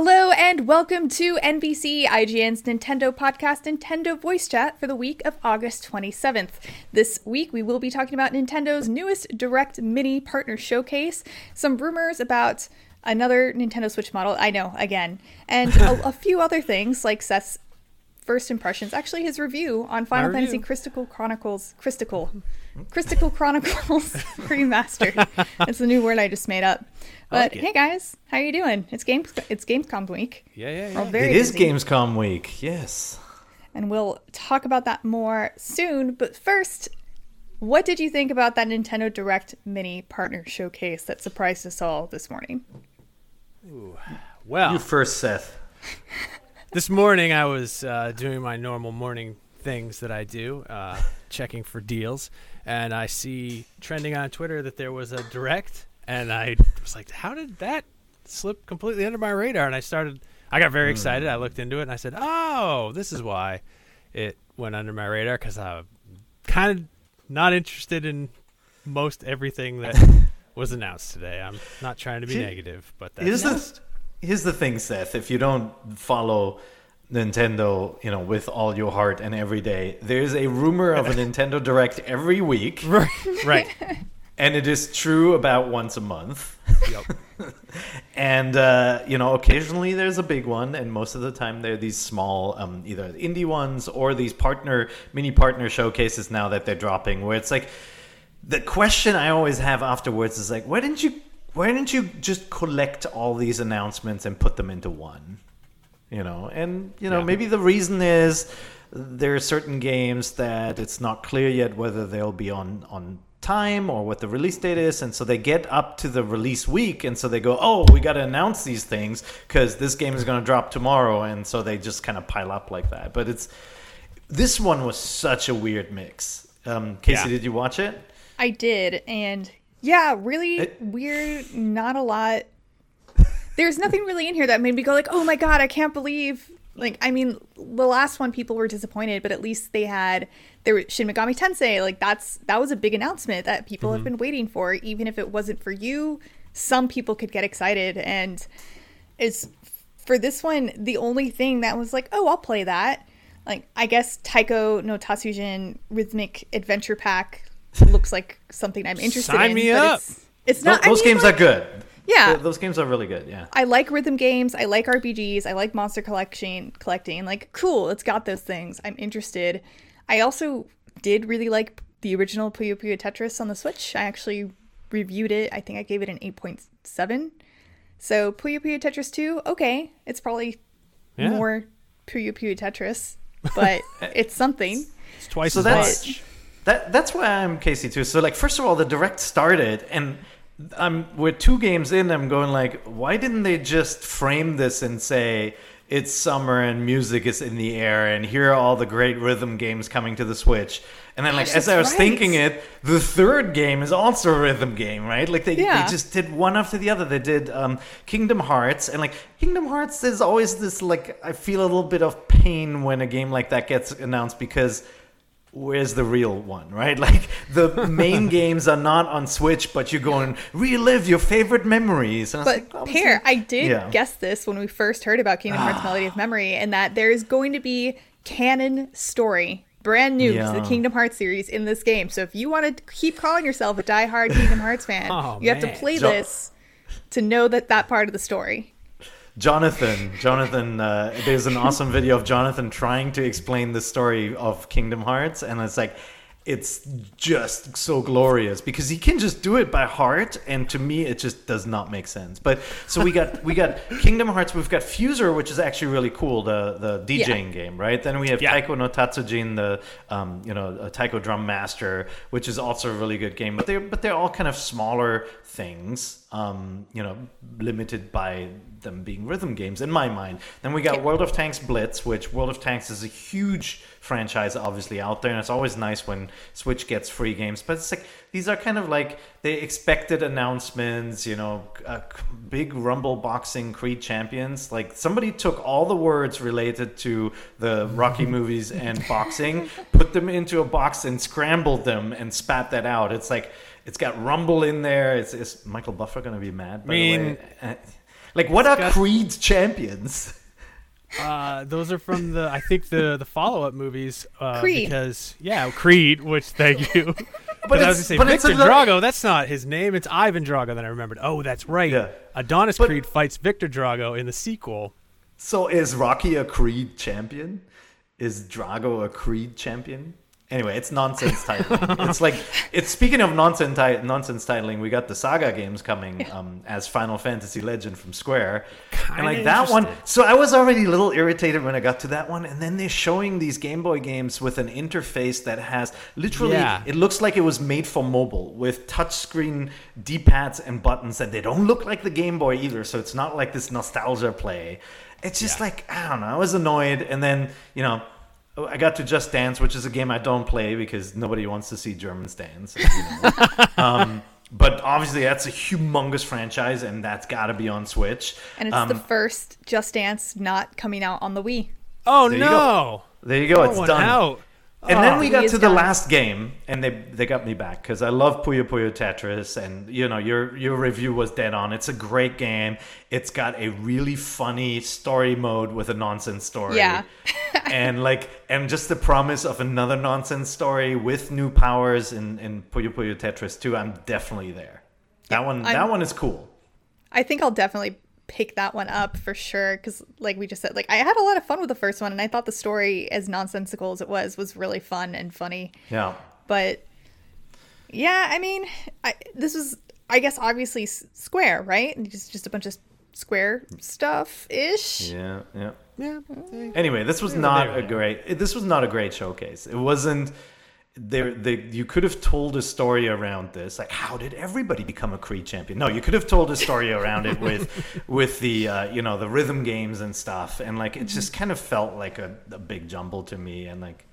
Hello and welcome to NVC IGN's Nintendo podcast, Nintendo Voice Chat for the week of August 27th. This week we will be talking about Nintendo's newest Direct Mini Partner Showcase, some rumors about another Nintendo Switch model, I know, again, and a, a few other things like Seth's first impressions, actually his review on Final review. Fantasy Crystal Chronicles, Crystal, Crystal Chronicles Remastered. It's the new word I just made up. But like hey guys, how are you doing? It's games it's Gamescom week. Yeah, yeah, yeah. very It is busy, Gamescom week. Yes. and we'll talk about that more soon. But first, what did you think about that Nintendo Direct Mini Partner Showcase that surprised us all this morning? Ooh. Well, You first, Seth. this morning I was uh, doing my normal morning things that I do, uh, checking for deals, and I see trending on Twitter that there was a direct, and I was like, "How did that slip completely under my radar?" And I started, I got very excited. I looked into it, and I said, "Oh, this is why it went under my radar because I'm kind of not interested in most everything that." Was announced today. I'm not trying to be Here- negative, but that's here's the thing, Seth. If you don't follow Nintendo, you know, with all your heart and every day, there's a rumor of a Nintendo Direct every week, right. right. and it is true about once a month. Yep. and uh, you know occasionally there's a big one and most of the time they're these small um, either indie ones or these partner mini partner showcases now that they're dropping where it's like the question i always have afterwards is like why didn't you why didn't you just collect all these announcements and put them into one you know and you know Yeah. maybe the reason is there are certain games that it's not clear yet whether they'll be on on time or what the release date is and so they get up to the release week and so they go oh we got to announce these things because this game is going to drop tomorrow and so they just kind of pile up like that but it's this one was such a weird mix um casey Yeah. did you watch it I did, and yeah, really It- weird. Not a lot. There's nothing really in here that made me go like, "Oh my god, I can't believe." Like, I mean, the last one people were disappointed, but at least they had there was Shin Megami Tensei. Like, that's that was a big announcement that people have mm-hmm. been waiting for. Even if it wasn't for you, some people could get excited. And it's for this one, the only thing that was like, "Oh, I'll play that." Like, I guess Taiko no Tatsujin Rhythmic Adventure Pack looks like something I'm interested Sign in. me but up. It's, it's not. I those mean, games like, are good Yeah. Th- those games are really good yeah I like rhythm games. I like RPGs. I like monster collection collecting. Like, cool, it's got those things. I'm interested. I also did really like the original Puyo Puyo Tetris on the Switch. I actually reviewed it. I think I gave it an 8.7. So Puyo Puyo Tetris 2, okay, it's probably Yeah. more Puyo Puyo Tetris, but it's something. It's twice So as that's much. That. That's why I'm Casey too. So like, first of all, the direct started, and I'm we're two games in. I'm going like, why didn't they just frame this and say it's summer and music is in the air, and here are all the great rhythm games coming to the Switch. And then, like, Gosh, as I was right. thinking it, the third game is also a rhythm game, right? Like, they, Yeah. they just did one after the other. They did um, Kingdom Hearts, and like Kingdom Hearts, there's always this like I feel a little bit of pain when a game like that gets announced because where's the real one, right? Like the main games are not on Switch, but you go and relive your favorite memories. And I But like, oh, Peer, I did Yeah. guess this when we first heard about Kingdom Hearts ah. Melody of Memory, and that there is going to be canon story, brand new to the Kingdom Hearts series in this game. So if you want to keep calling yourself a diehard Kingdom Hearts fan, Oh, you have to play this to know that that part of the story. Jonathan, Jonathan, uh, there's an awesome video of Jonathan trying to explain the story of Kingdom Hearts, and it's like, it's just so glorious because he can just do it by heart, and to me, it just does not make sense. But so we got we got Kingdom Hearts, we've got Fuser, which is actually really cool, the the DJing game, right? Then we have Yeah. Taiko no Tatsujin, the um, you know a Taiko Drum Master, which is also a really good game. But they're but they're all kind of smaller things, um, you know, limited by them being rhythm games in my mind. Then we got Yeah. World of Tanks Blitz, which World of Tanks is a huge franchise, obviously out there, and it's always nice when Switch gets free games. But it's like these are kind of like the expected announcements, you know, uh, big Rumble Boxing Creed champions. Like somebody took all the words related to the Rocky movies and boxing, put them into a box and scrambled them and spat that out. It's like it's got Rumble in there. It's, is Michael Buffer going to be mad? By mean, the way? Like what are got- Creed's champions? Uh, those are from the I think the the follow up movies. Uh, Creed. Because yeah, Creed. Which thank you. But But I was gonna say but Viktor a lo- Drago. That's not his name. It's Ivan Drago. Then I remembered. Oh, that's right. Yeah. Adonis But- Creed fights Viktor Drago in the sequel. So is Rocky a Creed champion? Is Drago a Creed champion? Anyway, it's nonsense titling. it's like it's speaking of nonsense ti- nonsense titling. We got the Saga games coming um, as Final Fantasy Legend from Square, and like that one. So I was already a little irritated when I got to that one, and then they're showing these Game Boy games with an interface that has literally. Yeah. It looks like it was made for mobile with touchscreen D-pads and buttons, and they don't look like the Game Boy either. So it's not like this nostalgia play. It's just Yeah. like I don't know. I was annoyed, and then you know. I got to Just Dance, which is a game I don't play because nobody wants to see Germans dance. You know. um, but obviously, that's a humongous franchise, and that's got to be on Switch. And it's Um, the first Just Dance not coming out on the Wii. Oh There no! go. there you go. It's Going done. out. And then oh, we got to the last game, and they they got me back because I love Puyo Puyo Tetris, and you know your your review was dead on. It's a great game. It's got a really funny story mode with a nonsense story. Yeah. and like and just the promise of another nonsense story with new powers in in Puyo Puyo Tetris too. I'm definitely there. That one I'm- that one is cool. I think I'll definitely pick that one up for sure because like we just said like i had a lot of fun with the first one and i thought the story as nonsensical as it was was really fun and funny Yeah. but yeah i mean I, this was i guess obviously square right just just a bunch of square stuff ish Yeah, yeah. Yeah. Anyway, this was not a great. This was not a great showcase. It wasn't. There, they, you could have told a story around this. Like, how did everybody become a Creed champion? No, you could have told a story around it with, with the, uh, you know, the rhythm games and stuff. And like, it just kind of felt like a, a big jumble to me. And like,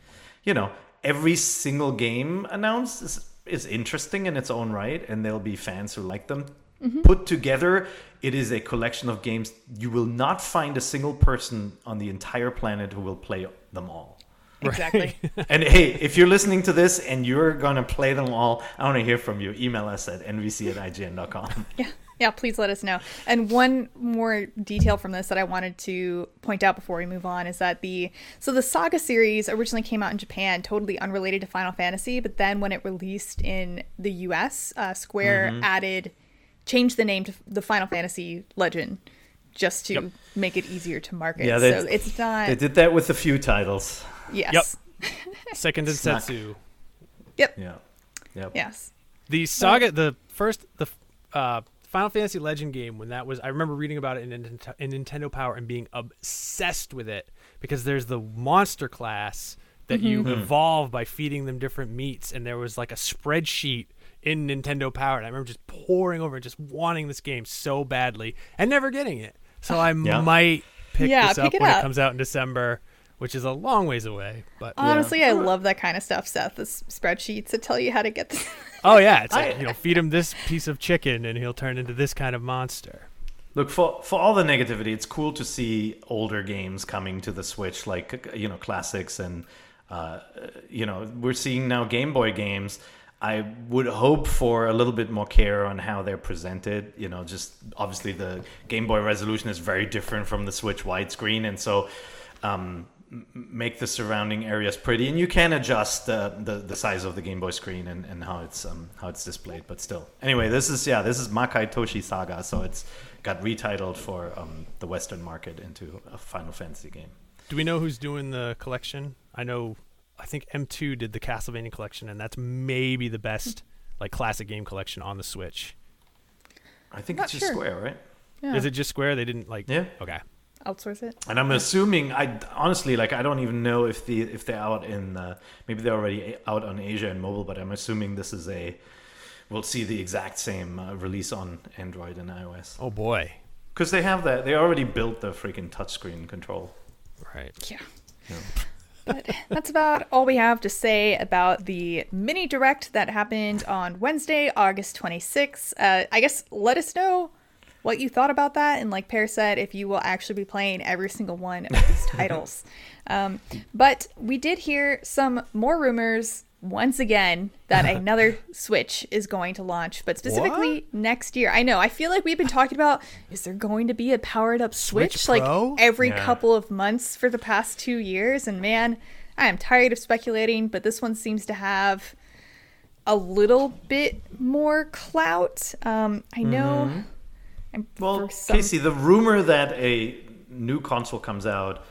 you know, every single game announced is, is interesting in its own right, and there'll be fans who like them. Put together, it is a collection of games. You will not find a single person on the entire planet who will play them all. Exactly And hey, if you're listening to this and you're gonna play them all, I want to hear from you. Email us at nvc at ign.com. Yeah. Yeah, please let us know. And one more detail from this that I wanted to point out before we move on is that the so the Saga series originally came out in Japan, totally unrelated to Final Fantasy, but then when it released in the US, uh, Square added changed the name to the Final Fantasy Legend just to Yep. make it easier to market. Yeah, they- so it's not They did that with a few titles. Yes. Second and Snack. Setsu. Yep. Yeah. Yep. Yes. The saga, the first, the uh, Final Fantasy Legend game, when that was, I remember reading about it in, in Nintendo Power and being obsessed with it because there's the monster class that you Mm-hmm. evolve by feeding them different meats, and there was like a spreadsheet in Nintendo Power, and I remember just pouring over, it, just wanting this game so badly and never getting it. So I Yeah. might pick Yeah, this pick up it when up. it comes out in December, which is a long ways away. But Honestly, I love that kind of stuff, Seth. The s- spreadsheets that tell you how to get this. oh yeah, it's like I- you know, feed him this piece of chicken, and he'll turn into this kind of monster. Look for for all the negativity, it's cool to see older games coming to the Switch, like you know classics, and uh, you know we're seeing now Game Boy games. I would hope for a little bit more care on how they're presented. You know, just obviously the Game Boy resolution is very different from the Switch widescreen, and so um, m- make the surrounding areas pretty. And you can adjust the the, the size of the Game Boy screen and, and how it's um, how it's displayed. But still, anyway, this is yeah, this is Makai Toshi Saga, so it's got retitled for um, the Western market into a Final Fantasy game. Do we know who's doing the collection? I know. I think M2 did the Castlevania collection, and that's maybe the best like classic game collection on the Switch. I think Not it's just sure. Square, right? Yeah. Is it just Square? They didn't like. Yeah. Okay. Outsource it. And I'm assuming, I honestly like, I don't even know if the if they're out in uh, maybe they're already out on Asia and mobile, but I'm assuming this is a we'll see the exact same uh, release on Android and iOS Oh boy. because they have that. They already built the freaking touchscreen control. Right. Yeah. But that's about all we have to say about the mini direct that happened on Wednesday, August 26th. Uh, I guess let us know what you thought about that. And like Peer said, if you will actually be playing every single one of these titles. Um, but we did hear some more rumors once again that another Switch is going to launch, but specifically next year. I know. I feel like we've been talking about is there going to be a powered up Switch, Switch like every Yeah. couple of months for the past two years? And man, I am tired of speculating, but this one seems to have a little bit more clout. Um, I know. I'm Well, Casey, the rumor that a new console comes out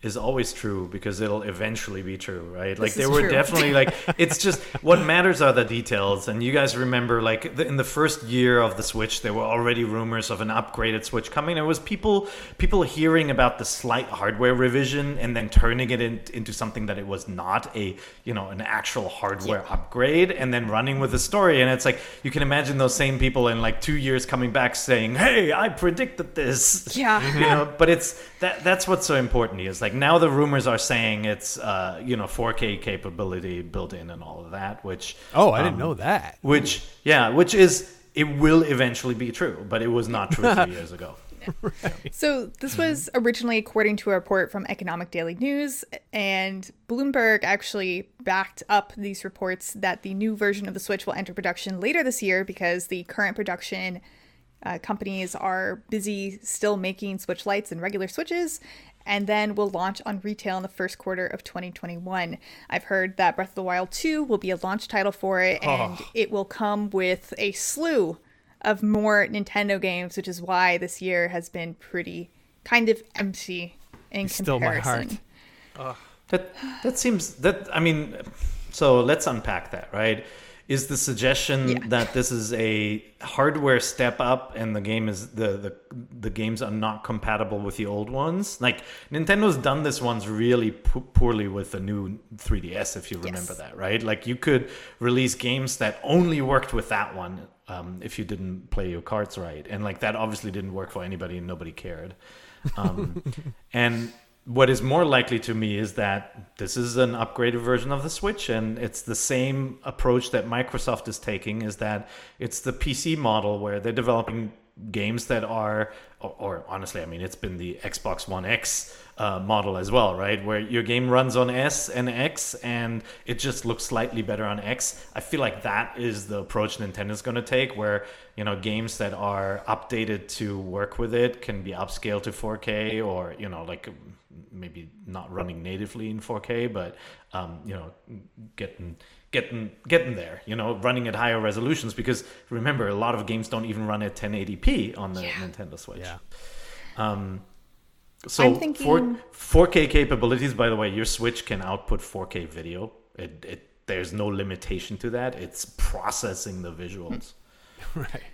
is always true because it'll eventually be true, right? Like there were true. definitely like it's just what matters are the details. And you guys remember like the, in the first year of the Switch, there were already rumors of an upgraded Switch coming. There was people people hearing about the slight hardware revision and then turning it in, into something that it was not a you know an actual hardware upgrade, and then running with the story. And it's like you can imagine those same people in like two years coming back saying, "Hey, I predicted this." Yeah. you know but it's that that's what's so important is like now the rumors are saying it's uh you know 4k capability built in and all of that which Oh, I didn't um, know that. which yeah which is it will eventually be true but it was not true three years ago So this was originally according to a report from Economic Daily News, and Bloomberg actually backed up these reports that the new version of the Switch will enter production later this year because the current production uh, companies are busy still making Switch lights and regular Switches, and then will launch on retail in the first quarter of 2021. I've heard that Breath of the Wild 2 will be a launch title for it, and it will come with a slew of more Nintendo games, which is why this year has been pretty kind of empty in It's still my comparison. heart. That that seems that I mean, so let's unpack that, right? Is the suggestion Yeah. that this is a hardware step up and the game is the, the the games are not compatible with the old ones? Like Nintendo's done this ones really po- poorly with the new 3DS, if you remember Yes. that, right? Like you could release games that only worked with that one um, if you didn't play your cards right, and like that obviously didn't work for anybody and nobody cared. Um, and what is more likely to me is that this is an upgraded version of the Switch, and it's the same approach that Microsoft is taking. Is that it's the PC model where they're developing games that are, or, or honestly, I mean, it's been the Xbox One X uh, model as well, right? Where your game runs on S and X, and it just looks slightly better on X. I feel like that is the approach Nintendo's going to take, where you know games that are updated to work with it can be upscaled to 4K, or you know like maybe not running natively in 4K, but um, you know getting getting getting there, you know, running at higher resolutions. Because remember, a lot of games don't even run at 1080p on the Nintendo Switch. Yeah. Um, so I'm thinking- four, 4K capabilities. By the way, your Switch can output 4K video. It, it there's no limitation to that. It's processing the visuals. Right.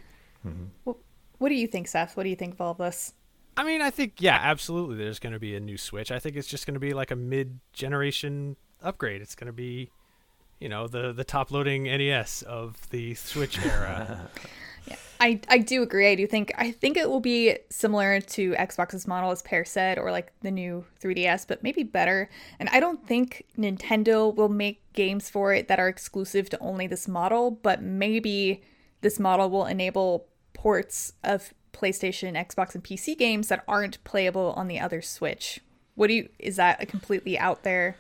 What, what do you think, Seth? What do you think of all of this? I mean, I think yeah, absolutely. There's going to be a new Switch. I think it's just going to be like a mid-generation upgrade. It's going to be, you know, the the top-loading NES of the Switch era. yeah, I, I do agree. I do think I think it will be similar to Xbox's model, as Peer said, or like the new 3DS, but maybe better. And I don't think Nintendo will make games for it that are exclusive to only this model, but maybe this model will enable ports of PlayStation, Xbox, and PC games that aren't playable on the other Switch. What do you? Is that a completely out there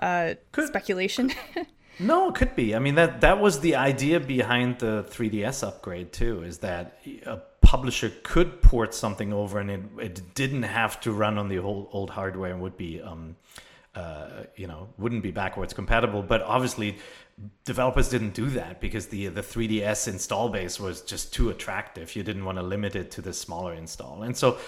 uh, Could- speculation? No, it could be. I mean that that was the idea behind the 3DS upgrade too. Is that a publisher could port something over and it, it didn't have to run on the old old hardware and would be um, uh, you know wouldn't be backwards compatible. But obviously, developers didn't do that because the the 3DS install base was just too attractive. You didn't want to limit it to the smaller install, and so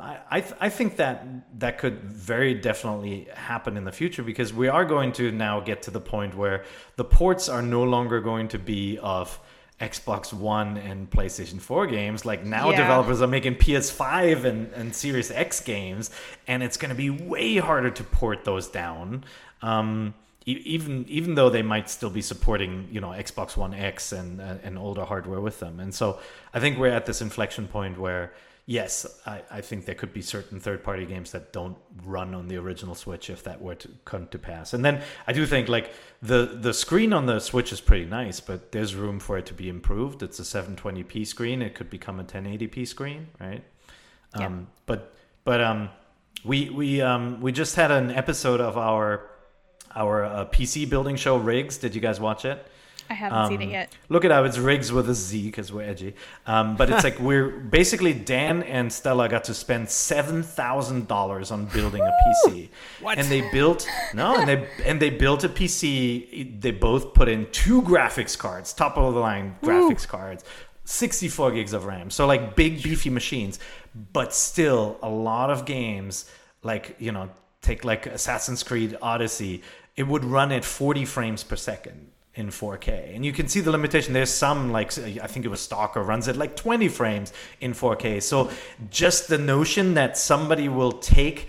I I, th- I think that that could very definitely happen in the future because we are going to now get to the point where the ports are no longer going to be of Xbox One and PlayStation 4 games. Like now Yeah. developers are making PS5 and, and Series X games, and it's going to be way harder to port those down. Um, even even though they might still be supporting you know Xbox One X and uh, and older hardware with them, and so I think we're at this inflection point where yes, I, I think there could be certain third party games that don't run on the original Switch if that were to come to pass. And then I do think like the the screen on the Switch is pretty nice, but there's room for it to be improved. It's a 720p screen. It could become a 1080p screen, right? Yeah. Um, but but um, we we um, we just had an episode of our our uh, PC building show Rigz. Did you guys watch it? I haven't seen it Um, yet. Look it up. It's Rigz with a Z because we're edgy. Um, but it's like we're basically Dan and Stella got to spend seven thousand dollars on building a PC. What? And they built no, and they and they built a PC. They both put in two graphics cards, top of the line graphics cards. 64 gigs of RAM. So like big beefy machines, but still a lot of games like, you know, take like Assassin's Creed Odyssey, it would run at 40 frames per second in 4K. And you can see the limitation. There's some like I think it was Stalker runs at like 20 frames in 4K. So just the notion that somebody will take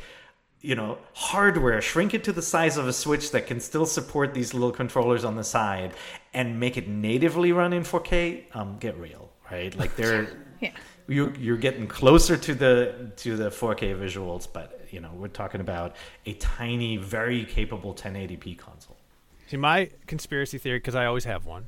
you know, hardware, shrink it to the size of a Switch that can still support these little controllers on the side and make it natively run in 4K, um, get real, right? Like they're Yeah. you you're getting closer to the to the 4K visuals, but you know, we're talking about a tiny, very capable 1080p console. See, my conspiracy theory, because I always have one,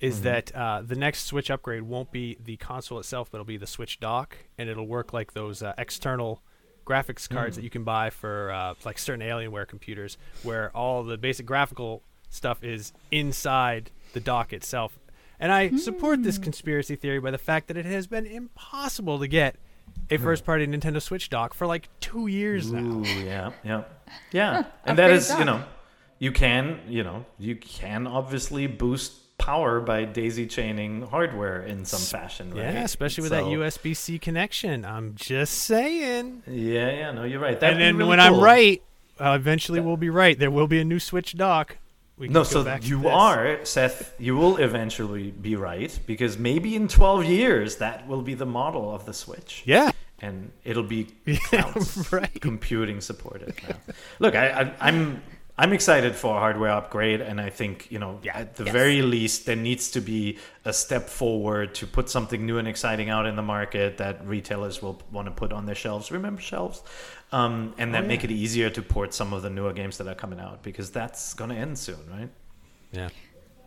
is that uh, the next Switch upgrade won't be the console itself, but it'll be the Switch dock, and it'll work like those uh, external graphics cards that you can buy for uh, like certain Alienware computers, where all the basic graphical stuff is inside the dock itself. And I support this conspiracy theory by the fact that it has been impossible to get a first-party Nintendo Switch dock for like two years now. Ooh, yeah, yeah, yeah. and that is, upgrade is, you know, you can, you know, you can obviously boost power by daisy chaining hardware in some fashion, right? Yeah, especially with So- that USB C connection. I'm just saying. Yeah, yeah, no, you're right. That'd and then really when I'm right, uh, eventually we'll be right. There will be a new Switch dock. We No, so back you are, Seth, you will eventually be right because maybe in 12 years that will be the model of the Switch. Yeah. And it'll be cloud right. computing supported now. Look, I, I, I'm I'm excited for a hardware upgrade, and I think you know at the Yes. very least there needs to be a step forward to put something new and exciting out in the market that retailers will want to put on their shelves. Remember shelves, um, and Oh, then make it easier to port some of the newer games that are coming out because that's going to end soon, right? Yeah.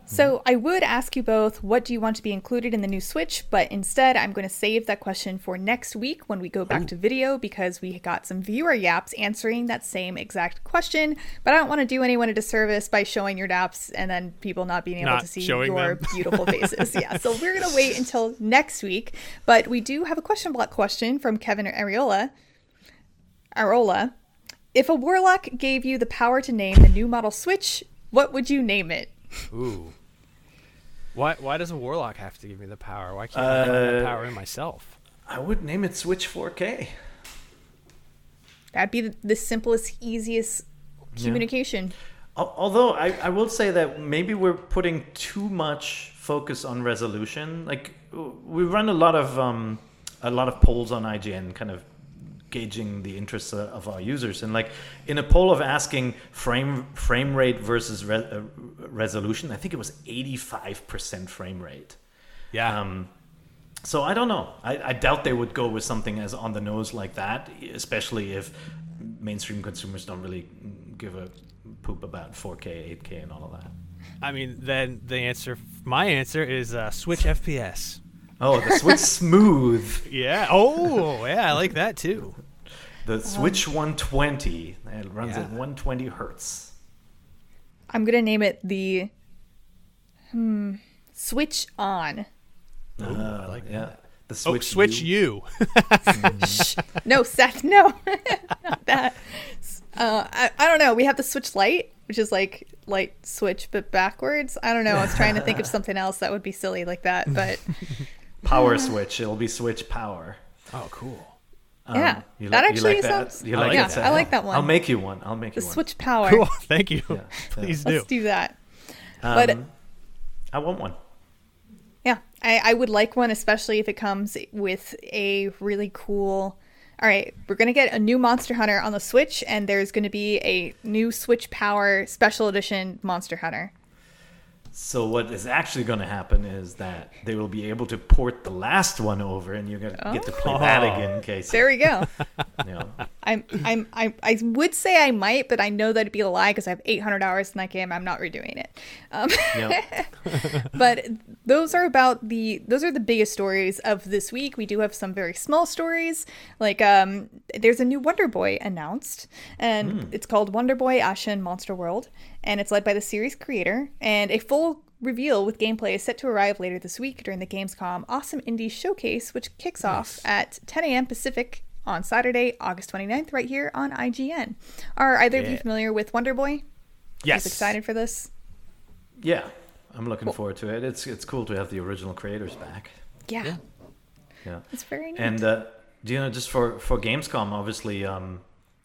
So I would ask you both, what do you want to be included in the new Switch? But instead, I'm going to save that question for next week when we go back to video because we got some viewer yaps answering that same exact question. But I don't want to do anyone a disservice by showing your yaps and then people not being able Not to see your them. beautiful faces. yeah. So we're going to wait until next week. But we do have a question block question from Kevin Ariola. Arola. If a warlock gave you the power to name the new model Switch, what would you name it? Ooh. Why why does a warlock have to give me the power? Why can't I have that Uh, power in myself? I would name it Switch 4K. That'd be the, the simplest, easiest communication. Al- Although I, I will say that maybe we're putting too much focus on resolution. Like we run a lot of um, a lot of polls on IGN, kind of gauging the interests uh, of our users. And like in a poll of asking frame frame rate versus re- uh, resolution, I think it was eighty five percent frame rate. Yeah. Um, so I don't know. I, I doubt they would go with something as on the nose like that, especially if mainstream consumers don't really give a poop about 4K, 8K, and all of that. I mean, then the answer, my answer is uh, Switch FPS. Oh, the Switch Smooth, Yeah. Oh, yeah, I like that too. the Switch 120. It runs Yeah. at 120 hertz. I'm gonna name it the hmm switch on. I like yeah. The Switch. Oh, Switch. Switch U. U. No, Seth, no, not that. Uh, I, I don't know. We have the Switch Lite, which is like light switch but backwards. I don't know. I was trying to think of something else that would be silly like that, but Power Switch. It'll be Switch Power. oh, cool. Um, Yeah, you that li- you actually like that? sounds- You I like like that, that. I like that one. I'll make you one. I'll make the you one. Switch Power. Cool. Thank you. Yeah. Please Let's do. do that. Um, But- I want one. Yeah, I, I would like one, especially if it comes with a really cool. All right, we're gonna get a new Monster Hunter on the Switch, and there's gonna be a new Switch Power Special Edition Monster Hunter. So what is actually going to happen is that they will be able to port the last one over, and you're going to get to play that Oh. again, Casey. There we go. You know. I'm, I'm, I, I would say I might, but I know that'd be a lie because I have 800 hours in that game. I'm not redoing it. Um, Yeah. but those are about the those are the biggest stories of this week. We do have some very small stories, like um, there's a new Wonder Boy announced, and it's called Wonder Boy Ashen Monster World, and it's led by the series creator. And a full reveal with gameplay is set to arrive later this week during the Gamescom Awesome Indie Showcase, which kicks off at 10 a.m. Pacific on Saturday, August 29th, right here on IGN. Are either of you familiar with Wonder Boy? Yes. Excited for this? Yeah. I'm looking forward to it. It's it's cool to have the original creators back. Yeah, Yeah. Yeah. it's very neat. And uh, do you know just for for Gamescom, obviously, um,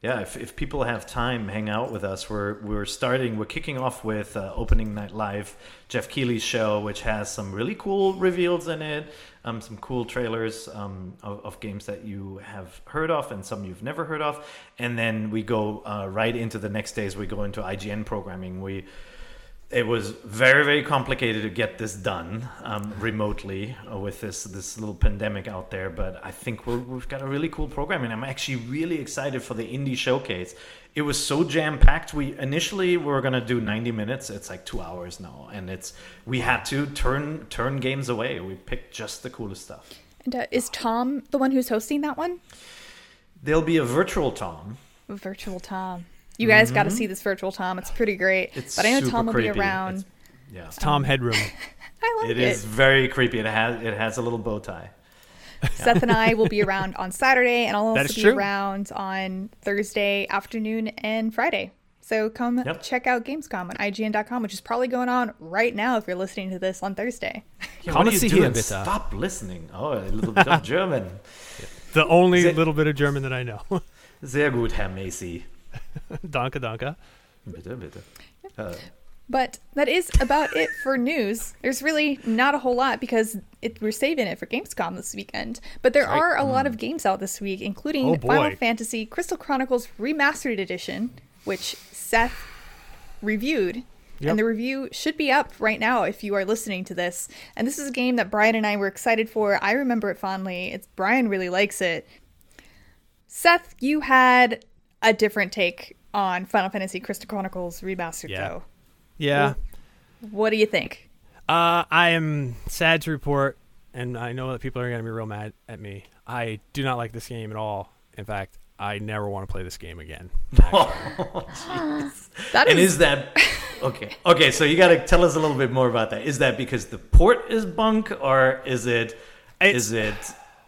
yeah. If, if people have time, hang out with us. We're we're starting. We're kicking off with uh, opening night live, Geoff Keighley's show, which has some really cool reveals in it. Um, some cool trailers um, of, of games that you have heard of and some you've never heard of. And then we go uh, right into the next days. We go into IGN programming. We it was very very complicated to get this done um, remotely uh, with this this little pandemic out there but i think we're, we've got a really cool program and i'm actually really excited for the indie showcase it was so jam packed we initially we were going to do 90 minutes it's like two hours now and it's we had to turn turn games away we picked just the coolest stuff And uh, is Tom the one who's hosting that one? there'll be a virtual tom Virtual Tom. You guys got to see this virtual Tom. It's pretty great. Mm-hmm. it's but I know super Tom will creepy. be around. It's- yeah Tom Headroom. I like it it. is very creepy it has it has a little bow tie Seth and I will be around on Saturday, and I'll also be true. around on Thursday afternoon and Friday. So come Yep. check out Gamescom on IGN.com, which is probably going on right now if you're listening to this on Thursday. Yeah, Come what are you see doing? here, bitte. Stop listening. Oh, a little bit of German. The only Is little bit of German that I know. Sehr gut, Herr Macy. danke, danke. Bitte, bitte. Uh, But that is about it for news. There's really not a whole lot because it, we're saving it for Gamescom this weekend. But there right. are a lot of games out this week, including Oh. Final Fantasy Crystal Chronicles Remastered Edition, which Seth reviewed. Yep. And the review should be up right now if you are listening to this. And this is a game that Brian and I were excited for. I remember it fondly. It's Brian really likes it. Seth, you had a different take on Final Fantasy Crystal Chronicles Remastered, Yeah. though. Yeah. What do you think? Uh, I am sad to report, and I know that people are going to be real mad at me. I do not like this game at all. In fact, I never want to play this game again. oh, jeez. That and is, is that okay? Okay, so you got to tell us a little bit more about that. Is that because the port is bunk, or is it It's- is it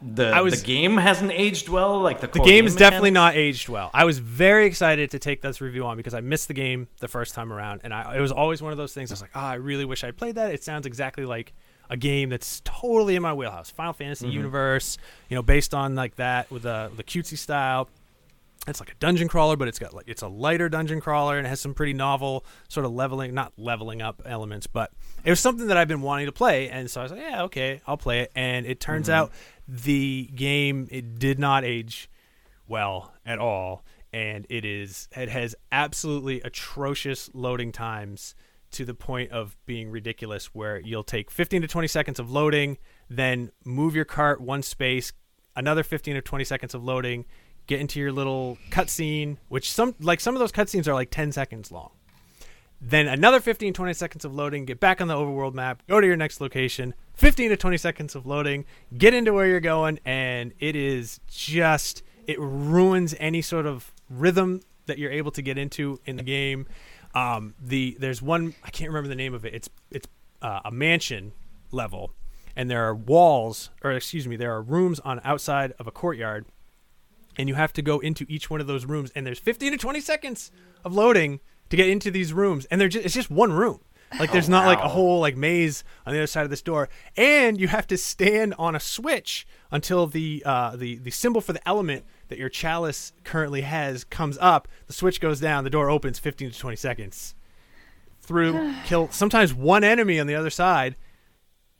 the was- the game hasn't aged well? Like the The game is definitely not aged well. I was very excited to take this review on because I missed the game the first time around, and I, it was always one of those things. I was like, oh, I really wish I played that. It sounds exactly like a game that's totally in my wheelhouse. Final Fantasy mm-hmm. universe, you know, based on like that with the the cutesy style. It's like a dungeon crawler, but it's got like it's a lighter dungeon crawler and it has some pretty novel sort of leveling, not leveling up elements, but it was something that I've been wanting to play, and so I was like, yeah, okay, I'll play it. And it turns mm-hmm. out the game it did not age well at all, and it is it has absolutely atrocious loading times to the point of being ridiculous where you'll take 15 to 20 seconds of loading then move your cart one space another 15 to 20 seconds of loading get into your little cutscene which some like some of those cutscenes are like 10 seconds long. Then another 15 20 seconds of loading get back on the overworld map go to your next location 15 to 20 seconds of loading get into where you're going and it is just it ruins any sort of rhythm that you're able to get into in the game. Um, the there's one i can't remember the name of it. It's it's uh, a mansion level and there are walls or excuse me there are rooms on outside of a courtyard and you have to go into each one of those rooms and there's 15 to 20 seconds of loading to get into these rooms and they're just it's just one room. Like there's not like a whole like maze on the other side of this door and you have to stand on a switch until the uh the the symbol for the element that your chalice currently has comes up. The switch goes down the door opens 15 to 20 seconds. Through kill sometimes one enemy on the other side.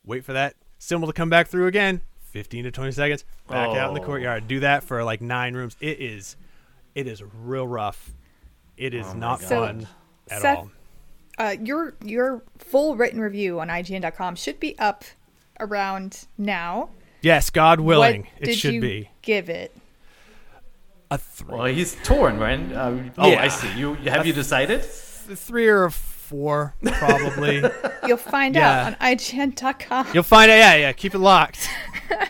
Wait for that symbol to come back through again 15 to 20 seconds back out in the Oh. courtyard do that for like nine rooms it is it is real rough it is Oh not God. fun at Seth, all uh, your your full written review on IGN.com should be up around now. yes god willing what it did should you be give it? a three Well, he's torn, right? Um, oh, Yeah. I see. You have you decided? a three or a four probably You'll find Yeah. out on IGN.com. you'll find it yeah yeah keep it locked Sh-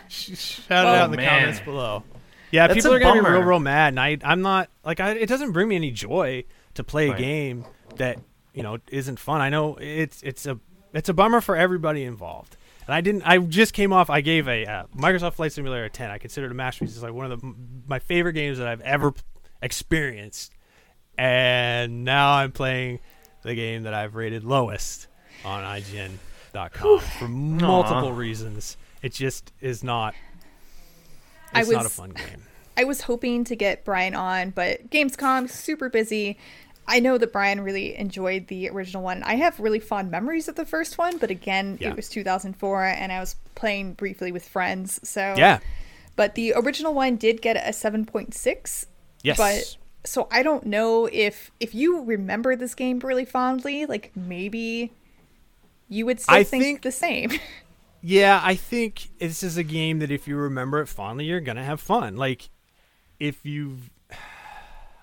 shout it Oh, out in the man. comments below. Yeah That's people are gonna be real real mad and I, i'm not like I, it doesn't bring me any joy to play a game that you know isn't fun. I know it's it's a it's a bummer for everybody involved. And i didn't i just came off i gave a uh, microsoft flight simulator a 10 i consider it a masterpiece. It's like one of the my favorite games that i've ever experienced. And now i'm playing the game that i've rated lowest on ign.com for multiple reasons it just is not I it's not a was- fun game I was hoping to get Brian on, but Gamescom super busy. I know that Brian really enjoyed the original one. I have really fond memories of the first one, but again, Yeah. it was 2004 and I was playing briefly with friends. So yeah But the original one did get a 7.6. yes But so I don't know if if you remember this game really fondly, like maybe you would still think, think- the same. Yeah, I think this is a game that if you remember it fondly, you're gonna have fun. Like, if you've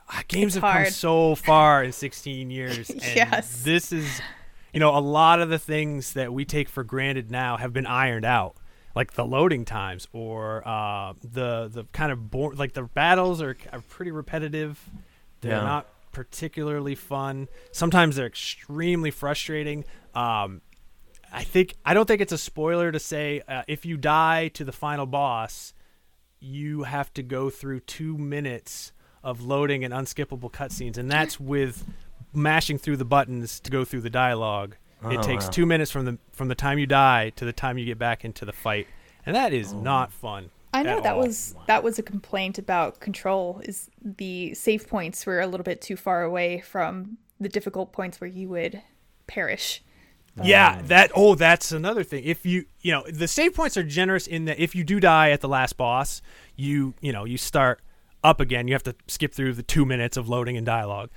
Ah, games It's have come so far in 16 years, and Yes. this is, you know, a lot of the things that we take for granted now have been ironed out, like the loading times or uh, the the kind of bore, like the battles are, are pretty repetitive. They're Yeah. not particularly fun. Sometimes they're extremely frustrating. Um, I think I don't think it's a spoiler to say uh, if you die to the final boss, you have to go through two minutes of loading and unskippable cutscenes, and that's with mashing through the buttons to go through the dialogue. it Oh, takes wow. two minutes from the from the time you die to the time you get back into the fight, and that is Oh. not fun. I know that all. was that was a complaint about control is the save points were a little bit too far away from the difficult points where you would perish. Yeah, that oh, that's another thing. If you you know the save points are generous in that if you do die at the last boss, you you know you start up again. You have to skip through the two minutes of loading and dialogue,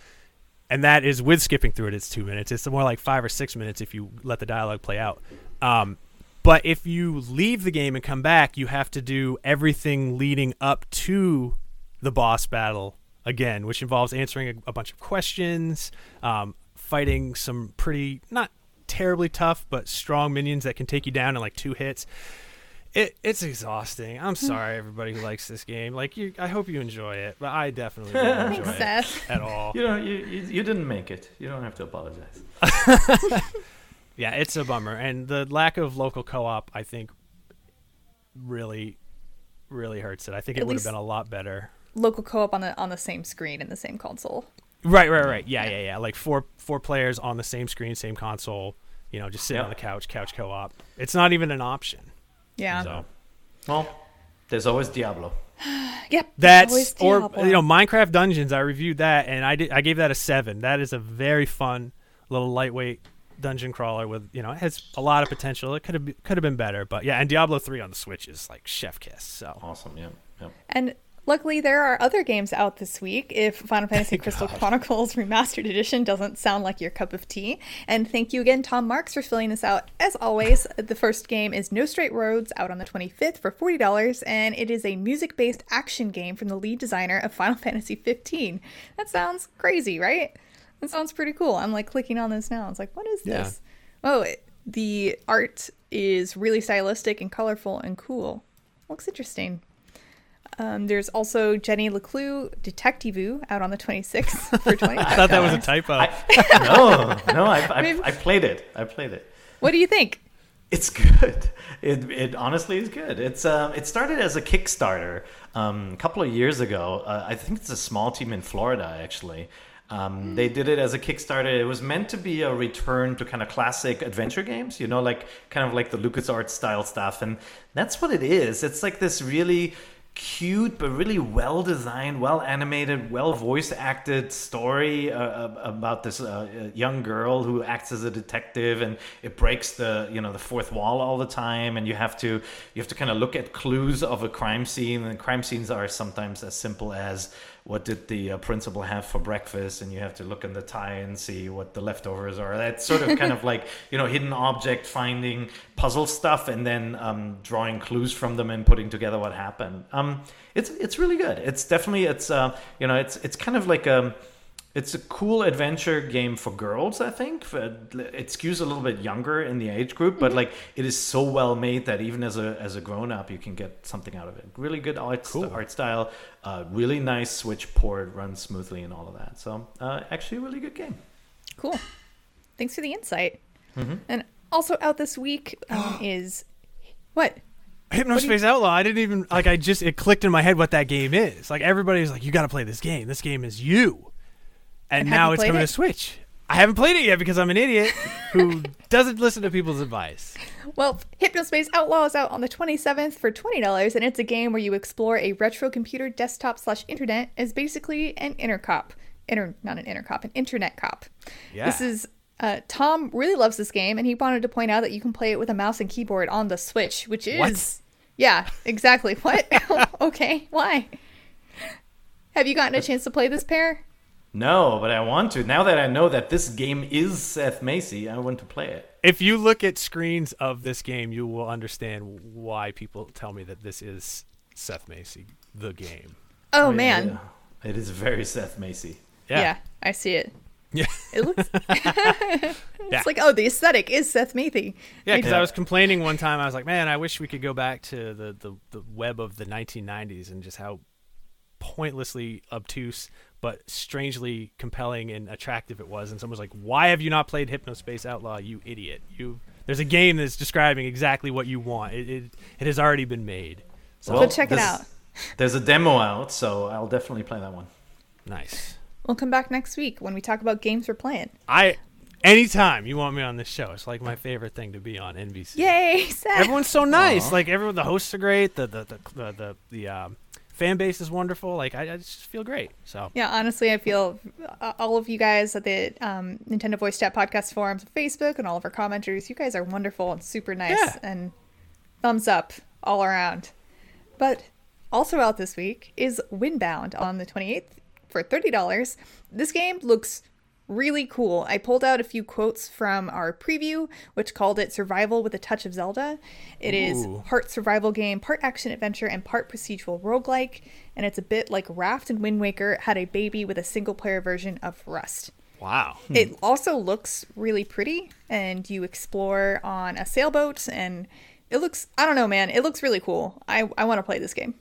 and that is with skipping through it. It's two minutes. It's more like five or six minutes if you let the dialogue play out. Um, but if you leave the game and come back, you have to do everything leading up to the boss battle again, which involves answering a, a bunch of questions, um, fighting some pretty not terribly tough but strong minions that can take you down in like two hits. It it's exhausting. I'm hmm. sorry, everybody who likes this game. Like you, I hope you enjoy it, but I definitely don't enjoy Thanks, it Seth. at all. You know, you, you you didn't make it. You don't have to apologize. Yeah, it's a bummer, and the lack of local co-op, I think, really, really hurts it. I think it would have been a lot better. Local co-op on the on the same screen in the same console. Right, right, right. Yeah, yeah, yeah. Like four four players on the same screen, same console. You know, just sitting Yep. on the couch, couch co-op. It's not even an option. Yeah. So Well, there's always Diablo. Yep. that's always or you know Minecraft Dungeons. I reviewed that and I did. I gave that a seven. That is a very fun little lightweight dungeon crawler with you know it has a lot of potential. It could have could have been better, but yeah. And Diablo three on the Switch is like chef kiss. So Awesome. Yeah. Yep. And luckily, there are other games out this week. If Final Fantasy Crystal Chronicles Remastered Edition doesn't sound like your cup of tea, and thank you again, Tom Marks, for filling this out. As always, the first game is No Straight Roads, out on the 25th for forty dollars, and it is a music-based action game from the lead designer of Final Fantasy 15. That sounds crazy, right? That sounds pretty cool. I'm like clicking on this now. It's like, what is Yeah. this? Oh, it, the art is really stylistic and colorful and cool. Looks interesting. Um, there's also Jenny Leclue Detective out on the 26th for 20 I thought that was a typo. no, no, I, I, Maybe- I played it. I played it. What do you think? It's good. It, it honestly is good. It's um, it started as a Kickstarter um, a couple of years ago. Uh, I think it's a small team in Florida actually. Um, they did it as a Kickstarter. It was meant to be a return to kind of classic adventure games, you know, like kind of like the LucasArts style stuff, and that's what it is. It's like this really cute but really well designed, well animated, well voice acted story uh, about this uh, uh, young girl who acts as a detective, and it breaks the you know the fourth wall all the time, and you have to you have to kind of look at clues of a crime scene, and crime scenes are sometimes as simple as what did the uh, principal have for breakfast and you have to look in the tie and see what the leftovers are. That's sort of kind of like you know hidden object finding puzzle stuff and then um, drawing clues from them and putting together what happened. Um, it's it's really good. It's definitely it's uh, you know it's it's kind of like a it's a cool adventure game for girls i think For- it skews a little bit younger in the age group but like it is so well made that even as a as a grown-up you can get something out of it really good art, Cool. art style uh, really nice switch port runs smoothly and all of that so uh, actually a really good game Cool. Thanks for the insight. Mm-hmm. And also out this week um, is what? Hypnospace Outlaw. I didn't even like. I just it clicked in my head what that game is. Like everybody's like, you got to play this game. This game is you. And, now it's coming it? to Switch. I haven't played it yet because I'm an idiot who doesn't listen to people's advice. Well, Hypnospace Outlaw is out on the 27th for $20, and it's a game where you explore a retro computer desktop slash internet as basically an intercop. Inter, not an intercop, an internet cop. Yeah. This is uh, Tom really loves this game, and he wanted to point out that you can play it with a mouse and keyboard on the Switch, which is What? yeah, exactly. What? okay, why? Have you gotten a chance to play this Peer? No but i want to now that i know that this game is seth macy i want to play it If you look at screens of this game, you will understand why people tell me that this is Seth Macy, the game. Oh, oh man, Yeah. it is very seth macy yeah. Yeah. I see it. Yeah. It looks. Yeah. It's like oh, the aesthetic is Seth Macy. Yeah, because I was complaining one time. I was like, "Man, I wish we could go back to the, the, the web of the 1990s and just how pointlessly obtuse but strangely compelling and attractive it was." And someone was like, "Why have you not played Hypnospace Outlaw, you idiot? You there's a game that's describing exactly what you want. It it, it has already been made. So Well, check it out. there's a demo out so i'll definitely play that one nice. We'll come back next week when we talk about games we're playing. I anytime you want me on this show, it's like my favorite thing to be on NVC. Yay, Seth. Everyone's so nice. Like everyone, the hosts are great. The the the the the, the um, fan base is wonderful. Like I, I just feel great. So Yeah, honestly, I feel uh, all of you guys at the um, Nintendo Voice Chat podcast forums Facebook and all of our commenters, you guys are wonderful and super nice Yeah. and thumbs up all around. But also out this week is Windbound on the 28th for $30. This game looks really cool. I pulled out a few quotes from our preview, which called it Survival with a Touch of Zelda. It is Ooh. part survival game, part action adventure, and part procedural roguelike, and it's a bit like Raft and Wind Waker had a baby with a single player version of Rust. wow. Hmm. It also looks really pretty, and you explore on a sailboat, and it looks, I don't know, man, it looks really cool. I, I want to play this game.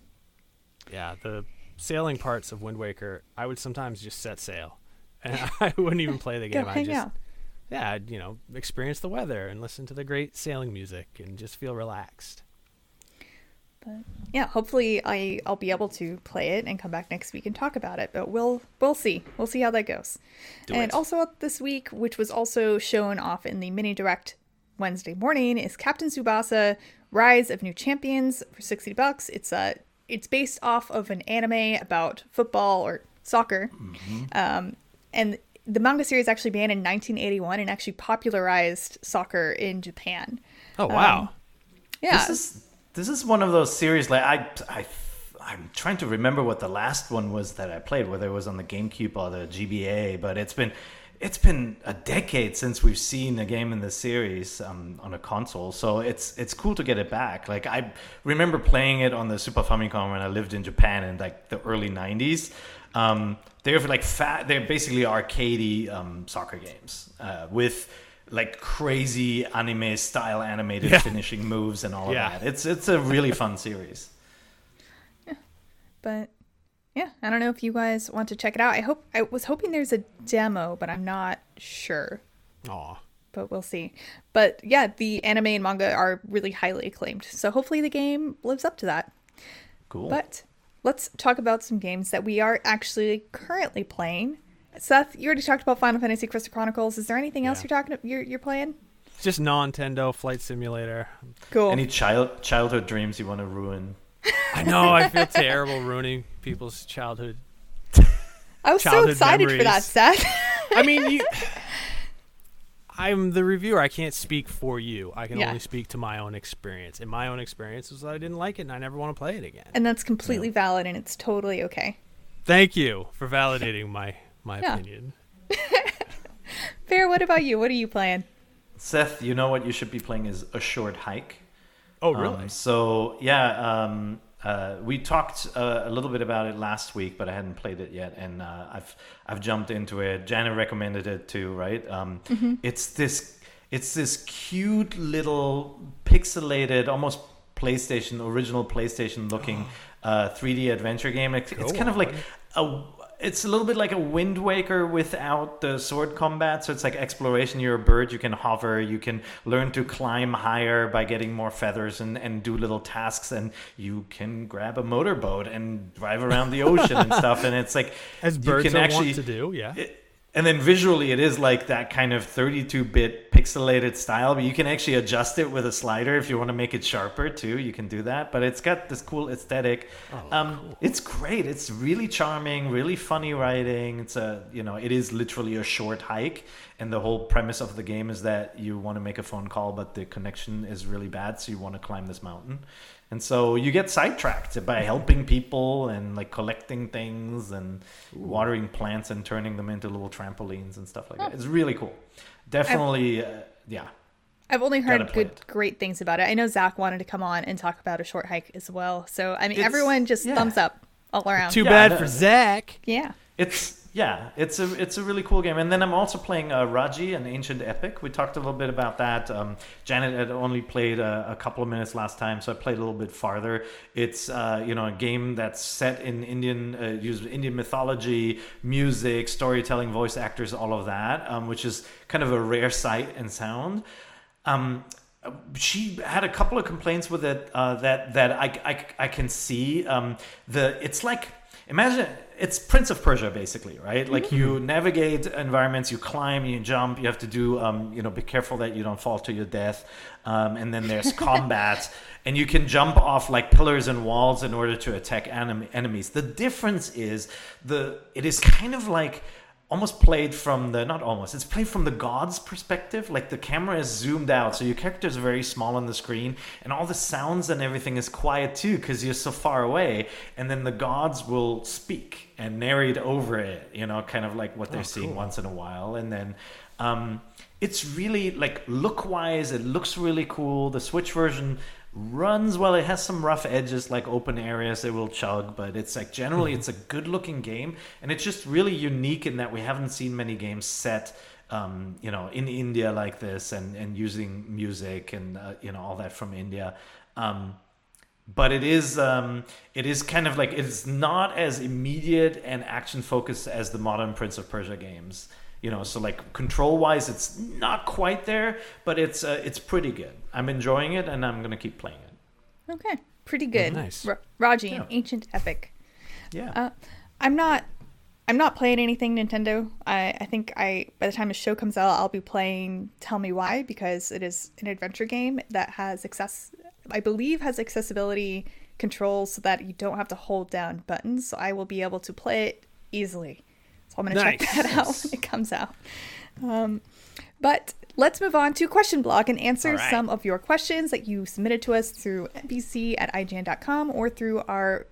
Yeah, the sailing parts of Wind Waker, I would sometimes just set sail, and I wouldn't even play the Go game. I hang just out. yeah, I'd, you know, experience the weather and listen to the great sailing music and just feel relaxed. But yeah, hopefully I I'll be able to play it and come back next week and talk about it. But we'll we'll see. We'll see how that goes. Do and it. also this week, which was also shown off in the mini direct Wednesday morning, is Captain Tsubasa: Rise of New Champions for sixty bucks. It's a it's based off of an anime about football or soccer, um, and the manga series actually began in 1981 and actually popularized soccer in Japan. Oh wow. Um, Yeah, This is this is one of those series like I I I'm trying to remember what the last one was that I played, whether it was on the GameCube or the GBA, but it's been it's been a decade since we've seen a game in the series um, on a console, so it's it's cool to get it back. Like I remember playing it on the Super Famicom when I lived in Japan in like the early '90s. Um, they're like fat. They're basically arcadey um, soccer games uh, with like crazy anime style animated Yeah. finishing moves and all Yeah. of that. It's it's a really fun series. but yeah, I don't know if you guys want to check it out. I hope I was hoping there's a demo, but I'm not sure. Aw. But we'll see. But yeah, the anime and manga are really highly acclaimed, so hopefully the game lives up to that. Cool. But let's talk about some games that we are actually currently playing. Seth, you already talked about Final Fantasy Crystal Chronicles. Is there anything else Yeah. you're talking you're you're playing? It's just Nintendo Flight Simulator. Cool. Any child childhood dreams you want to ruin? I know I feel terrible ruining people's childhood. I was so childhood excited for that, memories. Seth. I mean, you. I'm the reviewer. I can't speak for you. I can Yeah. only speak to my own experience. And my own experience was that I didn't like it and I never want to play it again. and that's completely valid and it's totally okay. Thank you for validating my my Yeah. opinion. Fair, what about you? What are you playing? Seth, you know what you should be playing is a short hike. Oh, Um, really? so yeah, um, uh, we talked uh, a little bit about it last week, but I hadn't played it yet, and uh, I've I've jumped into it. Janet recommended it too, right? Um, It's this it's this cute little pixelated, almost PlayStation original PlayStation looking uh, 3D adventure game. It's, it's kind of like a it's a little bit like a Wind Waker without the sword combat. So it's like exploration. You're a bird. You can hover. You can learn to climb higher by getting more feathers and, and do little tasks. And you can grab a motorboat and drive around the ocean and stuff. And it's like As you birds can actually to do, yeah. it- and then visually, it is like that kind of 32-bit pixelated style, but you can actually adjust it with a slider if you want to make it sharper too. You can do that, but it's got this cool aesthetic. Oh, um, It's great. It's really charming, really funny writing. It's a you know, it is literally a short hike, and the whole premise of the game is that you want to make a phone call, but the connection is really bad, so you want to climb this mountain. And so you get sidetracked by helping people and like collecting things and watering plants and turning them into little trampolines and stuff like that. It's really cool. Definitely, uh, yeah. I've only heard good, it. great things about it. I know Zach wanted to come on and talk about a short hike as well. So I mean, It's- everyone just yeah. thumbs up all around. Too Yeah, bad for Zach. yeah. It's yeah, it's a it's a really cool game. And then I'm also playing uh, Raji, an ancient epic. We talked a little bit about that. Um, Janet had only played a, a couple of minutes last time, so I played a little bit farther. It's uh, you know a game that's set in Indian uh, uses Indian mythology, music, storytelling, voice actors, all of that, um, which is kind of a rare sight and sound. Um, she had a couple of complaints with it uh, that that I, I, I can see. Um, the it's like imagine it's Prince of Persia basically, right? Like you navigate environments, you climb, you jump, you have to do, um, you know, be careful that you don't fall to your death, um, and then there's combat, and you can jump off like pillars and walls in order to attack anim- enemies. The difference is the it is kind of like almost played from the not almost it's played from the god's perspective. Like the camera is zoomed out so your character is very small on the screen and all the sounds and everything is quiet too because you're so far away and then the gods will speak and narrate over it you know kind of like what they're seeing once in a while and then um, it's really like look wise it looks really cool. The switch version runs well. It has some rough edges like open areas it will chug but it's like generally it's a good looking game and it's just really unique in that we haven't seen many games set um, you know in india like this and and using music and uh, you know all that from india. Um, but it is um, it is kind of like it's not as immediate and action focused as the modern prince of persia games you know so like control wise it's not quite there but it's uh, it's pretty good i'm enjoying it and i'm gonna keep playing it Okay, pretty good. nice. R- Raji, an ancient epic. yeah Uh, I'm not. I'm not playing anything Nintendo. I, I think I by the time the show comes out, I'll be playing Tell Me Why because it is an adventure game that has access. I believe has accessibility controls so that you don't have to hold down buttons. So I will be able to play it easily. So I'm gonna check that out when it comes out. Um, but let's move on to Question Block and answer right. some of your questions that you submitted to us through nvc at ign.com or through our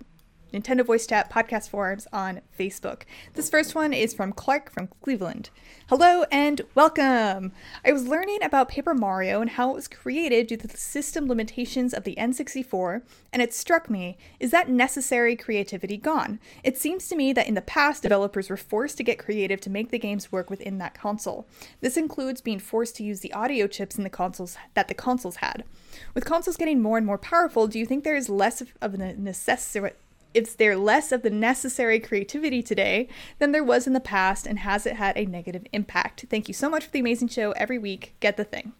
Nintendo Voice Chat podcast forums on Facebook. This first one is from Clark from Cleveland. Hello and welcome! I was learning about Paper Mario and how it was created due to the system limitations of the N64, and it struck me is that necessary creativity gone? It seems to me that in the past, developers were forced to get creative to make the games work within that console. This includes being forced to use the audio chips in the consoles that the consoles had. With consoles getting more and more powerful, do you think there is less of, a necessity? Is there less of the necessary creativity today than there was in the past and has it had a negative impact thank you so much for the amazing show every week get the thing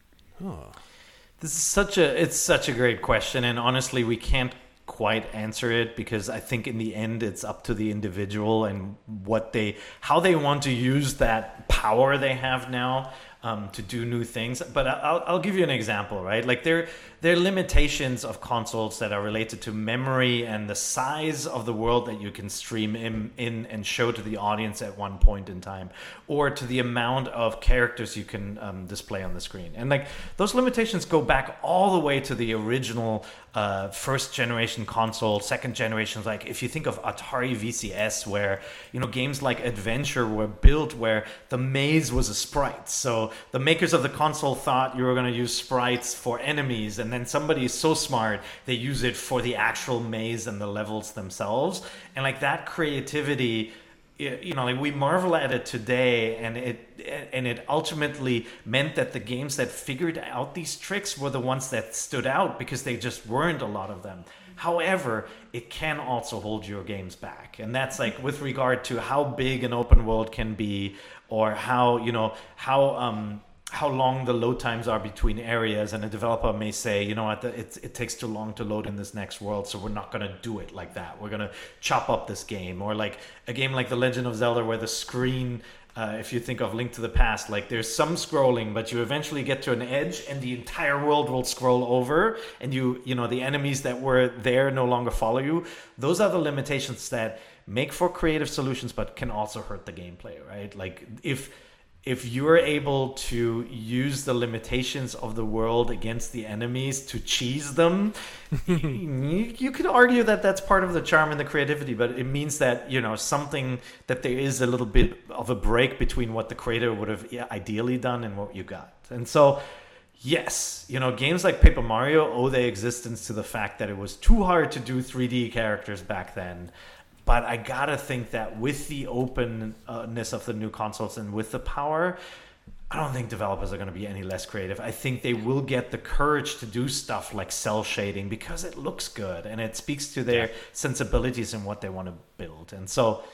This is such a it's such a great question, and honestly, we can't quite answer it because I think in the end it's up to the individual and what they how they want to use that power they have now um, to do new things. But I'll, I'll give you an example, right? Like there there are limitations of consoles that are related to memory and the size of the world that you can stream in, in and show to the audience at one point in time, or to the amount of characters you can um, display on the screen. And like those limitations go back all the way to the original uh, first generation console, second generation. Like if you think of Atari VCS, where you know games like Adventure were built where the maze was a sprite. So the makers of the console thought you were going to use sprites for enemies, and then somebody is so smart they use it for the actual maze and the levels themselves. And like that creativity you know like we marvel at it today and it and it ultimately meant that the games that figured out these tricks were the ones that stood out because they just weren't a lot of them however it can also hold your games back and that's like with regard to how big an open world can be or how you know how um how long the load times are between areas and a developer may say you know what? It, it takes too long to load in this next world so we're not going to do it like that. We're going to chop up this game. Or like a game like the legend of zelda where the screen uh, if you think of link to the past like there's some scrolling but you eventually get to an edge and the entire world will scroll over and you you know the enemies that were there no longer follow you. Those are the limitations that make for creative solutions but can also hurt the gameplay right? Like if if you're able to use the limitations of the world against the enemies to cheese them, you, you could argue that that's part of the charm and the creativity, but it means that, you know, something that there is a little bit of a break between what the creator would have ideally done and what you got. And so, yes, you know, games like Paper Mario owe their existence to the fact that it was too hard to do 3D characters back then but I gotta think that with the openness of the new consoles and with the power, I don't think developers are going to be any less creative. I think they will get the courage to do stuff like cel shading because it looks good and it speaks to their sensibilities and what they want to build. And so,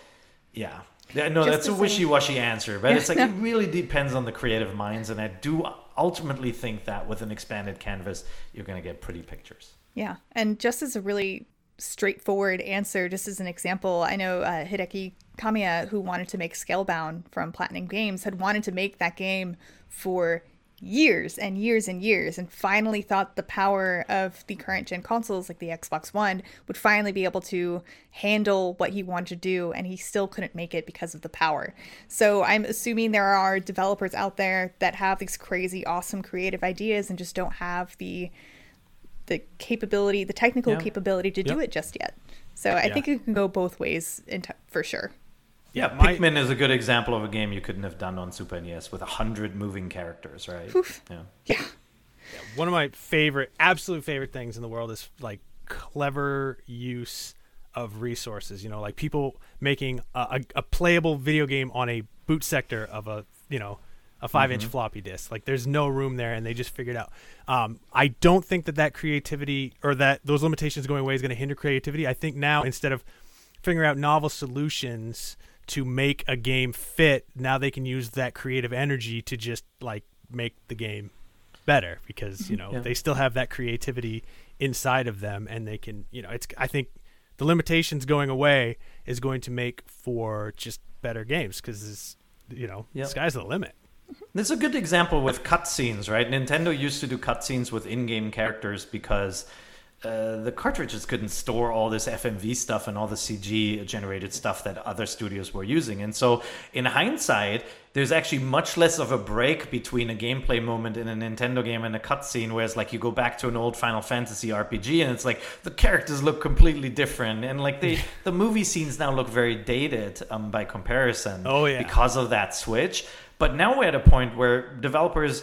yeah. Yeah, no, Just that's a wishy-washy answer, but Yeah, it's like no. it really depends on the creative minds, and I do ultimately think that with an expanded canvas, you're going to get pretty pictures. yeah and just as a really straightforward answer. Just as an example, I know uh, Hideki Kamiya, who wanted to make Scalebound from Platinum Games, had wanted to make that game for years and years and years and finally thought the power of the current gen consoles like the Xbox One would finally be able to handle what he wanted to do and he still couldn't make it because of the power. So I'm assuming there are developers out there that have these crazy awesome creative ideas and just don't have the the capability, the technical Yeah. capability to do it just yet. So I Yeah. think it can go both ways in t- for sure. Yeah, my- Pikmin is a good example of a game you couldn't have done on Super NES with a hundred moving characters, right? Yeah. Yeah. one of my favorite, absolute favorite things in the world is like clever use of resources. You know, like people making a, a, a playable video game on a boot sector of a you know a 5 inch floppy disk. Like there's no room there, and they just figured out. Um, I don't think that that creativity or that those limitations going away is going to hinder creativity. I think now instead of figuring out novel solutions to make a game fit, now they can use that creative energy to just like make the game better because you know Yeah. they still have that creativity inside of them and they can you know it's i think the limitations going away is going to make for just better games because you know Yep. sky's the limit This is a good example with cutscenes, right? Nintendo used to do cutscenes with in-game characters because uh, the cartridges couldn't store all this FMV stuff and all the CG generated stuff that other studios were using. And so, in hindsight, there's actually much less of a break between a gameplay moment in a Nintendo game and a cutscene, whereas like you go back to an old Final Fantasy RPG and it's like the characters look completely different, and like they the movie scenes now look very dated um, by comparison. Oh, yeah. because of that switch. But now we're at a point where developers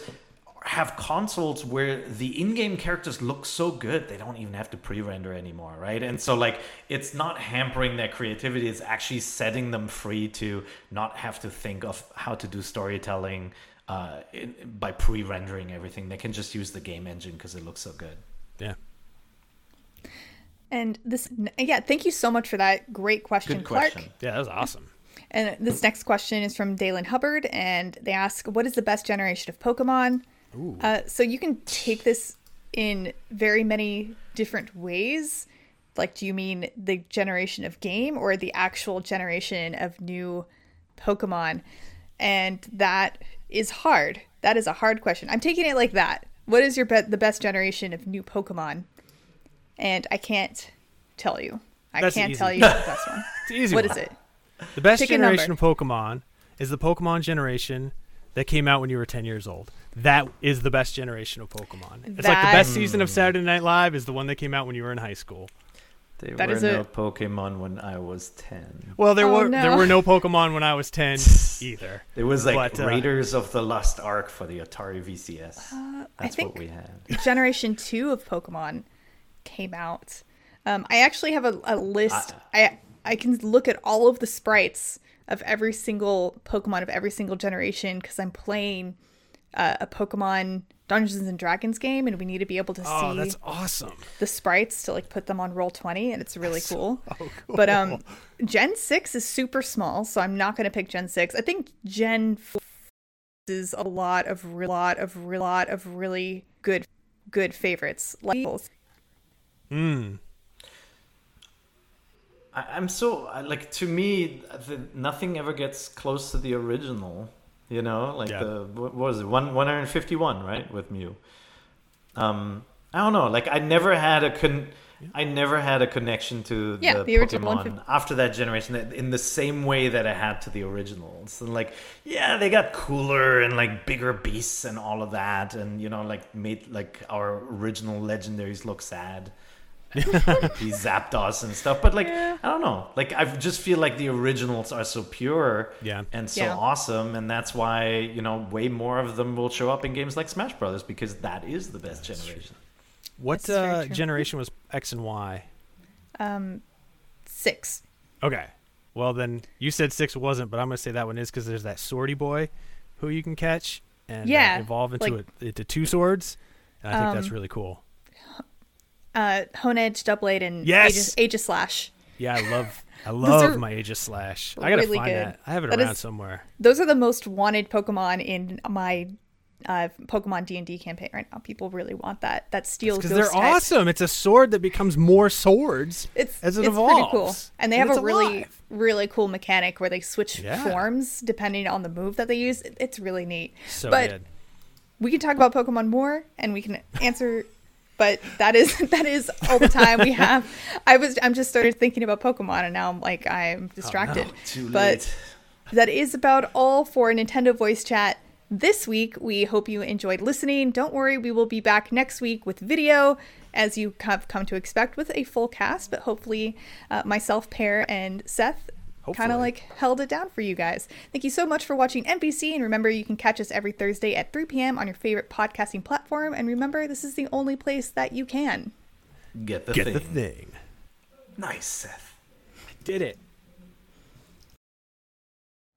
have consoles where the in-game characters look so good they don't even have to pre-render anymore right? And so like it's not hampering their creativity it's actually setting them free to not have to think of how to do storytelling uh, in, by pre-rendering everything. They can just use the game engine because it looks so good. Yeah. And this, yeah, thank you so much for that. Great question, good Clark. question yeah that was awesome And this next question is from Dalen Hubbard, and they ask, "What is the best generation of Pokemon?" Uh, so you can take this in very many different ways. Like, do you mean the generation of game or the actual generation of new Pokemon? And that is hard. That is a hard question. I'm taking it like that. What is your be- the best generation of new Pokemon? And I can't tell you. I That's can't easy. tell you the best one. it's easy What one. is it? The best Pick generation of pokemon is the pokemon generation that came out when you were 10 years old that is the best generation of pokemon it's like the best season of saturday night live is the one that came out when you were in high school there That were is no a- pokemon when i was 10 Well, there Oh, were no. there were no Pokemon when I was ten either. it was like But, uh, raiders of the lost ark for the atari vcs I that's think what we had Generation two of Pokemon came out. Um, I actually have a, a list. I I can look at all of the sprites of every single Pokemon of every single generation because I'm playing uh, a Pokemon Dungeons and Dragons game, and we need to be able to Oh, see that's awesome! the sprites to like put them on roll 20 and it's really cool. but um gen 6 is super small so i'm not going to pick gen 6 i think gen 4 is a lot of re- lot of re- lot of really good good favorites like Mm. I, I'm so like to me, the, nothing ever gets close to the original. You know, like Yeah. the what was it one one hundred fifty one right with Mew. Um, I don't know. Like I never had a con. I never had a connection to Yeah, the, the original Pokemon after that generation in the same way that I had to the originals. And like, yeah, they got cooler and like bigger beasts and all of that, and you know, like made like our original legendaries look sad. he zapped us and stuff. But like, I don't know. Like, I just feel like the originals are so pure Yeah. and so Yeah. awesome, and that's why you know way more of them will show up in games like Smash Brothers because that is the best generation. What uh, generation was X and Y? um 6 Okay. Well, then you said six wasn't, but I'm gonna say that one is because there's that swordy boy who you can catch and uh, evolve into like- it into two swords. And I think that's Um, really cool. Uh Honedge, Doublade and Yes! Aegis, Aegislash. Yeah, I love I love my Aegislash. I gotta really find good. that. I have it That around is- somewhere. Those are the most wanted Pokemon in my uh, Pokemon D and D campaign right now. People really want that. That steel Because they're type. awesome. It's a sword that becomes more swords It's as it it's evolves. pretty cool, and they have it's a really alive. really cool mechanic where they switch Yeah. forms depending on the move that they use. It- It's really neat. so but good. we can talk about Pokemon more, and we can answer. But that is that is all the time we have. I was I'm just started thinking about Pokemon, and now I'm like I'm distracted. Too late. but that is about all for Nintendo Voice Chat this week. We hope you enjoyed listening. Don't worry, we will be back next week with video, as you have come to expect, with a full cast. But hopefully, uh, myself, Peer, and Seth kind of like held it down for you guys. Thank you so much for watching NVC. And remember, you can catch us every Thursday at 3 p.m. on your favorite podcasting platform. And remember, this is the only place that you can. Get the Get thing. the thing. Nice, Seth. I Did it.